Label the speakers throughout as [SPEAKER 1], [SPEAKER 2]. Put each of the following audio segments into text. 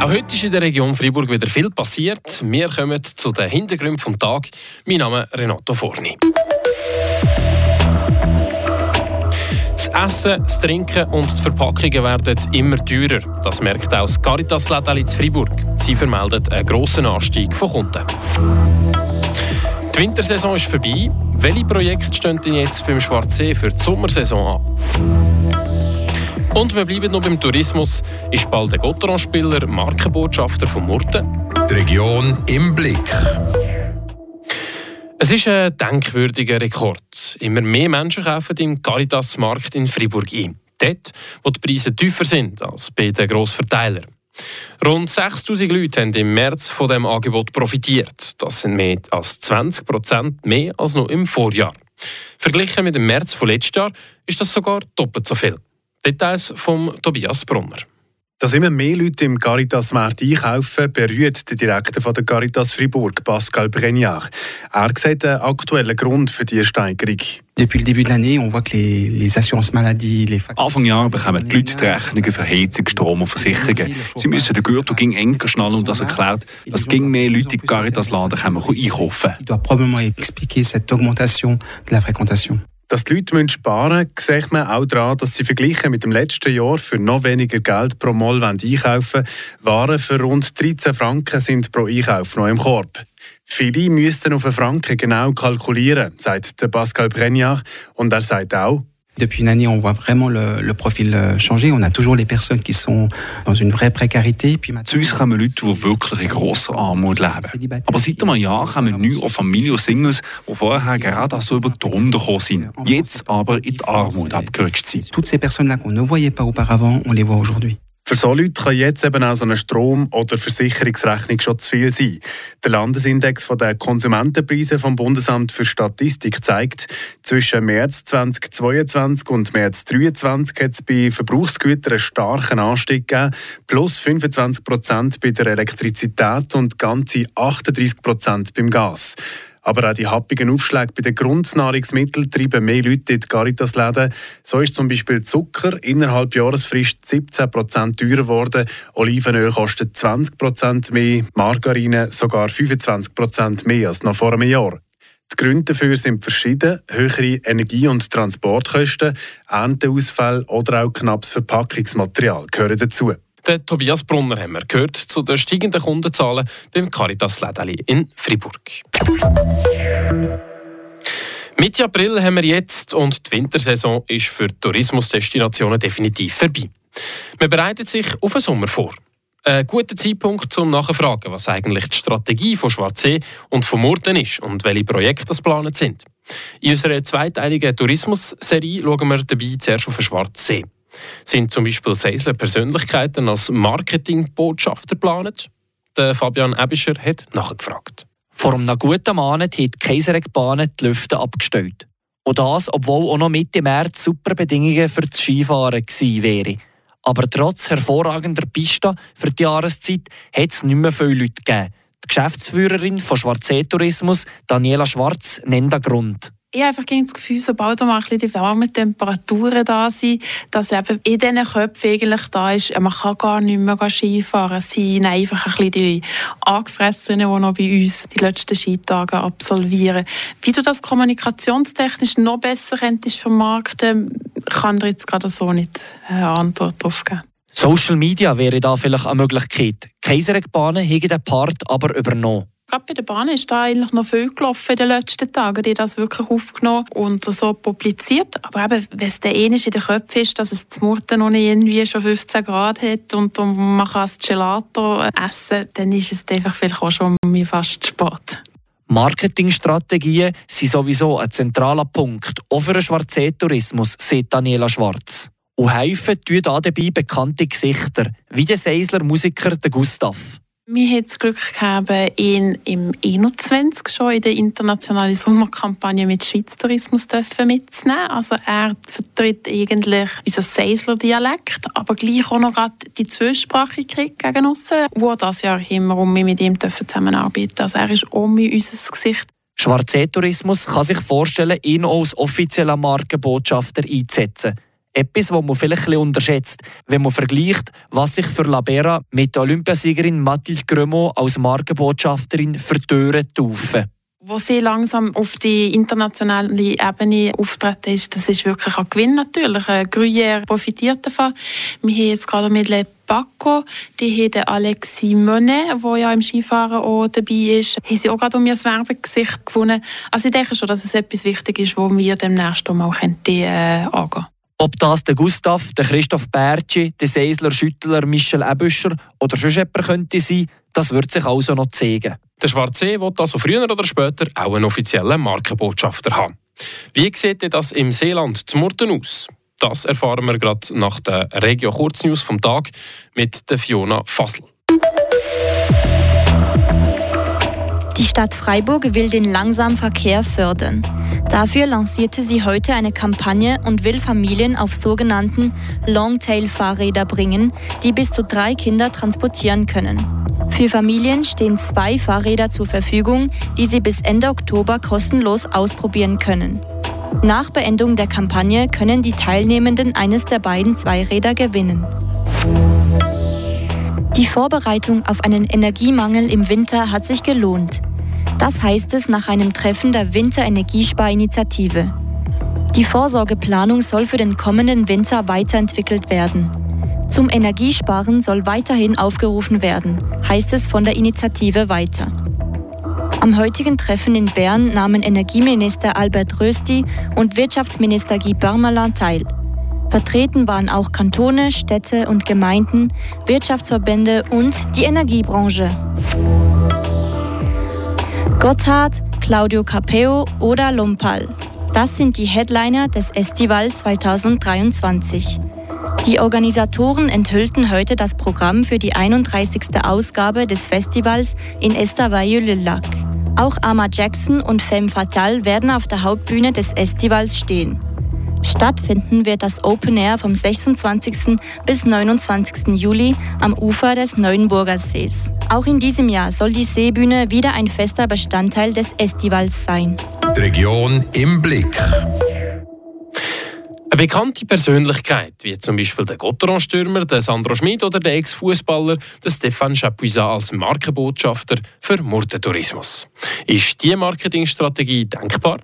[SPEAKER 1] Auch heute ist in der Region Freiburg wieder viel passiert. Wir kommen zu den Hintergründen des Tages. Mein Name ist Renato Forni. Das Essen, das Trinken und die Verpackungen werden immer teurer. Das merkt auch das caritas zu Freiburg. Sie vermeldet einen grossen Anstieg von Kunden. Die Wintersaison ist vorbei. Welche Projekte stehen denn jetzt beim Schwarzsee für die Sommersaison an? Und wir bleiben noch beim Tourismus. Ist bald der Gotteron-Spieler Markenbotschafter von Murten.
[SPEAKER 2] Die Region im Blick.
[SPEAKER 1] Es ist ein denkwürdiger Rekord. Immer mehr Menschen kaufen im Caritas-Markt in Fribourg ein. Dort, wo die Preise tiefer sind als bei den Grossverteilern. Rund 6000 Leute haben im März von dem Angebot profitiert. Das sind mehr als 20 Prozent mehr als noch im Vorjahr. Verglichen mit dem März von letztes Jahr ist das sogar doppelt so viel. Details von Tobias Brunner.
[SPEAKER 3] Dass immer mehr Leute im Caritas-Markt einkaufen, berührt der Direktor von der Caritas Fribourg, Pascal Bregnard. Er sieht einen aktuellen Grund für diese Steigerung.
[SPEAKER 4] Anfang Jahr bekommen die Leute die Rechnungen für Heizung, Strom und Versicherungen. Sie müssen den Gürtel ging enger schnallen und das erklärt, dass ging mehr Leute in Caritas-Laden einkaufen
[SPEAKER 5] Il
[SPEAKER 3] Dass die Leute sparen müssen, sieht man auch daran, dass sie verglichen mit dem letzten Jahr für noch weniger Geld pro Mal einkaufen Waren für rund 13 Franken sind pro Einkauf noch im Korb. Viele müssten auf einen Franken genau kalkulieren, sagt Pascal Bregnard. Und er sagt auch,
[SPEAKER 5] Depuis une année, on voit vraiment le, le, profil euh, changer. On a toujours les personnes qui sont dans une vraie précarité.
[SPEAKER 4] Puis Zu uns kommen Leute, die wirklich in grosser Armut leben. Aber seit einem Jahr kommen neue Familien und Singles, die vorher gerade so über die Runde gekommen sind, jetzt aber in die Armut abgerutscht sind.
[SPEAKER 5] Toutes ces personnes-là qu'on ne voyait pas auparavant, on les voit aujourd'hui.
[SPEAKER 3] Für so Leute kann jetzt eben auch so eine Strom- oder Versicherungsrechnung schon zu viel sein. Der Landesindex der Konsumentenpreise vom Bundesamt für Statistik zeigt, zwischen März 2022 und März 2023 hat es bei Verbrauchsgütern einen starken Anstieg gegeben, plus 25 Prozent bei der Elektrizität und ganze 38 Prozent beim Gas. Aber auch die happigen Aufschläge bei den Grundnahrungsmitteln treiben mehr Leute in die Caritas-Läden. So ist zum Beispiel Zucker innerhalb Jahresfrist 17% teurer geworden, Olivenöl kostet 20% mehr, Margarine sogar 25% mehr als noch vor einem Jahr. Die Gründe dafür sind verschieden. Höhere Energie- und Transportkosten, Ernteausfälle oder auch knappes Verpackungsmaterial gehören dazu.
[SPEAKER 1] Der Tobias Brunner haben wir gehört zu den steigenden Kundenzahlen beim Caritas Lädeli in Fribourg. Mitte April haben wir jetzt und die Wintersaison ist für Tourismusdestinationen definitiv vorbei. Man bereitet sich auf den Sommer vor. Ein guter Zeitpunkt zum Nachfragen, was eigentlich die Strategie von Schwarzsee und von Murten ist und welche Projekte das geplant sind. In unserer zweiteiligen Tourismusserie schauen wir dabei zuerst auf den Schwarzsee. Sind zum Beispiel Seisler Persönlichkeiten als Marketingbotschafter geplant? Fabian Ebischer hat nachgefragt.
[SPEAKER 6] Vor einem guten Monat hat die Kaiseregbahn die Lüfte abgestellt. Und das, obwohl auch noch Mitte März super Bedingungen für das Skifahren gewesen wären. Aber trotz hervorragender Pista für die Jahreszeit hat es nicht mehr viele Leute gegeben. Die Geschäftsführerin von Schwarzsee Tourismus, Daniela Schwarz, nennt den Grund
[SPEAKER 7] ich habe einfach das Gefühl, sobald mal ein bisschen die warmen Temperaturen da sind, dass eben in diesen Köpfen eigentlich da ist, man kann gar nicht mehr Skifahren. Es sind einfach ein bisschen die Angefressenen, die noch bei uns die letzten Skitage absolvieren. Wie du das kommunikationstechnisch noch besser könntest vermarkten, kann dir jetzt gerade so nicht eine Antwort darauf geben.
[SPEAKER 6] Social Media wäre da vielleicht eine Möglichkeit. Kaiseregbahnen haben den Part aber übernommen
[SPEAKER 7] gerade bei der Bahn ist da eigentlich noch viel gelaufen in den letzten Tagen. Die das wirklich aufgenommen und so publiziert. Aber eben, wenn es der in den Köpfen ist, dass es zum Murten noch nicht irgendwie schon 15 Grad hat und, und man kann das Gelato essen, dann ist es einfach vielleicht auch schon fast spät.
[SPEAKER 6] Marketingstrategien sind sowieso ein zentraler Punkt, auch für den Schwarzsee-Tourismus, sagt Daniela Schwarz. Und helfen tun dabei bekannte Gesichter, wie der Seisler Musiker Gustav.
[SPEAKER 7] Wir hatten das Glück gehabt, ihn im 21 schon in der internationalen Sommerkampagne mit Schweiz Tourismus mitzunehmen. Also er vertritt eigentlich unser Seisler Dialekt, aber gleich auch noch gerade die Zweisprachigkeit gegen uns, wo das Jahr immer um mit ihm zusammenarbeiten Also er ist um unser Gesicht.
[SPEAKER 6] Schwarzsee Tourismus kann sich vorstellen, ihn als offizieller Markenbotschafter einzusetzen. Etwas, das man vielleicht ein unterschätzt, wenn man vergleicht, was sich für Labera mit der Olympiasiegerin Mathilde Grömo als Markenbotschafterin für Türen taufen
[SPEAKER 7] wo sie langsam auf die internationale Ebene auftreten ist, das ist wirklich ein Gewinn natürlich. Gruyère profitiert davon. Wir haben jetzt gerade mit Le Paco, die haben Alexis Monet, der ja im Skifahren auch dabei ist, haben sie auch gerade um ihr Werbegesicht gewonnen. Also ich denke schon, dass es etwas wichtig ist, wo wir demnächst auch mal äh, angehen
[SPEAKER 6] ob das der Gustav, der Christoph Bertschi, der Seisler Schüttler, Michel Ebüscher oder sonst jemand könnte sein, das wird sich also noch zeigen.
[SPEAKER 1] Der Schwarze wird also früher oder später auch einen offiziellen Markenbotschafter haben. Wie sieht das im Seeland zum Murten aus? Das erfahren wir gerade nach der Regio Kurznews vom Tag mit der Fiona Fassel.
[SPEAKER 8] Die Stadt Freiburg will den langsamen Verkehr fördern. Dafür lancierte sie heute eine Kampagne und will Familien auf sogenannten Longtail-Fahrräder bringen, die bis zu drei Kinder transportieren können. Für Familien stehen zwei Fahrräder zur Verfügung, die sie bis Ende Oktober kostenlos ausprobieren können. Nach Beendung der Kampagne können die Teilnehmenden eines der beiden Zweiräder gewinnen. Die Vorbereitung auf einen Energiemangel im Winter hat sich gelohnt. Das heißt es nach einem Treffen der Winterenergiesparinitiative. Die Vorsorgeplanung soll für den kommenden Winter weiterentwickelt werden. Zum Energiesparen soll weiterhin aufgerufen werden, heißt es von der Initiative weiter. Am heutigen Treffen in Bern nahmen Energieminister Albert Rösti und Wirtschaftsminister Guy Parmelin teil. Vertreten waren auch Kantone, Städte und Gemeinden, Wirtschaftsverbände und die Energiebranche. Gotthard, Claudio Capeo oder Lompal. Das sind die Headliner des Estival 2023. Die Organisatoren enthüllten heute das Programm für die 31. Ausgabe des Festivals in Estavayer-le-Lac. Auch Ama Jackson und Femme Fatale werden auf der Hauptbühne des Festivals stehen. Stattfinden wird das Open Air vom 26. bis 29. Juli am Ufer des Neuenburger Sees. Auch in diesem Jahr soll die Seebühne wieder ein fester Bestandteil des Festivals sein.
[SPEAKER 2] Die Region im Blick.
[SPEAKER 1] Eine bekannte Persönlichkeit, wie zum Beispiel der Gotteron-Stürmer, der Sandro Schmid oder der Ex-Fußballer, der Stéphane Chapuisat als Markenbotschafter für Murtentourismus. Ist diese Marketingstrategie denkbar?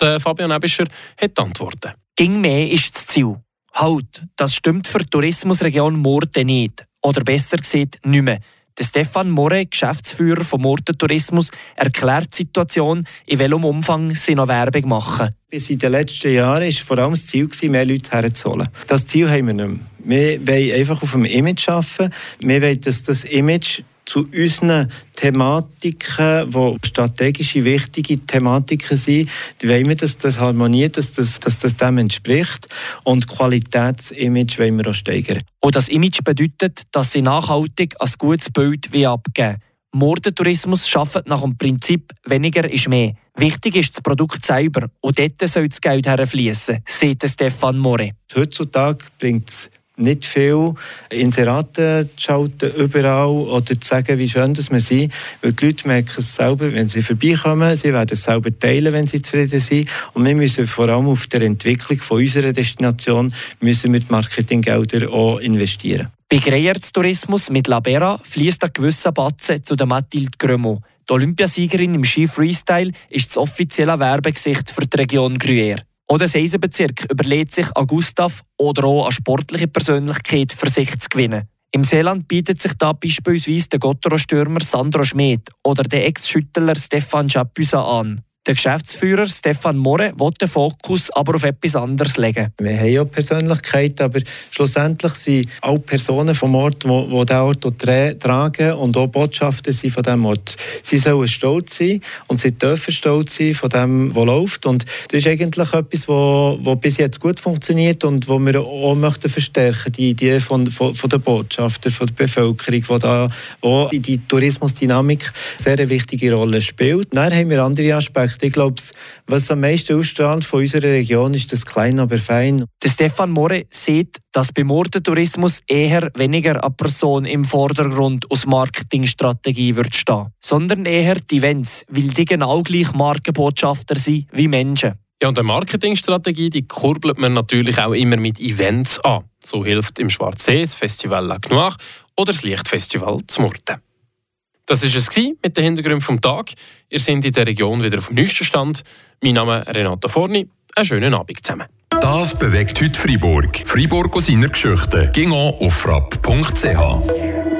[SPEAKER 1] Der Fabian Ebischer hat Antworten.
[SPEAKER 6] Ging mehr ist das Ziel. Halt, das stimmt für die Tourismusregion Murten nicht. Oder besser gesagt, nicht mehr. Der Stefan More, Geschäftsführer von Murten Tourismus, erklärt die Situation, in welchem Umfang sie noch Werbung machen.
[SPEAKER 9] Bis in den letzten Jahren war vor allem das Ziel, mehr Leute herzuholen. Das Ziel haben wir nicht mehr. Wir wollen einfach auf einem Image arbeiten. Wir wollen, dass das Image zu unseren Thematiken, die strategische, wichtige Thematiken sind, wollen wir, dass das harmoniert, dass das, dass das dem entspricht. Und Qualitätsimage wollen wir auch steigern.
[SPEAKER 6] Und das Image bedeutet, dass sie nachhaltig ein gutes Bild abgeben Mordentourismus arbeitet nach dem Prinzip «weniger ist mehr». Wichtig ist das Produkt selber und dort soll das Geld herfließen, sagt Stefan More.
[SPEAKER 9] Heutzutage bringt es nicht viel Inserate zu schalten, überall, oder zu sagen, wie schön dass wir sind. Weil die Leute merken es selber, wenn sie vorbeikommen, sie werden es selber teilen, wenn sie zufrieden sind. Und wir müssen vor allem auf der Entwicklung von unserer Destination müssen wir die Marketinggelder auch investieren.
[SPEAKER 6] Bei Greierz-Tourismus mit Labera fließt ein gewisser Batzen zu der Mathilde Grömo. Die Olympiasiegerin im Ski Freestyle ist das offizielle Werbegesicht für die Region Gruyère. Auch der Seisenbezirk überlegt sich an Gustav oder auch an sportliche Persönlichkeit für sich zu gewinnen. Im Seeland bietet sich da beispielsweise der Gottero-Stürmer Sandro Schmid oder der Ex-Schüttler Stefan Chapuisat an. Der Geschäftsführer Stefan More will den Fokus aber auf etwas anderes legen.
[SPEAKER 9] Wir haben ja Persönlichkeiten, aber schlussendlich sind auch Personen vom Ort, die, die diesen Ort tragen und auch Botschaften sind von diesem Ort. Sie sollen stolz sein und sie dürfen stolz sein von dem, was läuft. Und das ist eigentlich etwas, was bis jetzt gut funktioniert und was wir auch möchten verstärken, die Idee von, von, von der Botschafter, von der Bevölkerung, die da auch in die Tourismusdynamik sehr eine wichtige Rolle spielt. Dann haben wir andere Aspekte Aspekt. Ich glaube, was am meisten ausstrahlt von unserer Region ist das Klein, aber fein.
[SPEAKER 6] Der Stefan More sieht, dass beim Mordentourismus eher weniger eine Person im Vordergrund aus Marketingstrategie wird stehen, sondern eher die Events, weil die genau gleich Markenbotschafter sind wie Menschen.
[SPEAKER 1] Ja, und eine Marketingstrategie, die kurbelt man natürlich auch immer mit Events an. So hilft im Schwarzsee das Festival La Noire oder das Lichtfestival Zmurten. Das war es mit den Hintergründen vom Tag. Ihr seid in der Region wieder auf dem neuesten Stand. Mein Name ist Renato Forni. Einen schönen Abend zusammen.
[SPEAKER 2] Das bewegt heute Freiburg. Freiburg aus seiner Geschichte. Ging auf frapp.ch.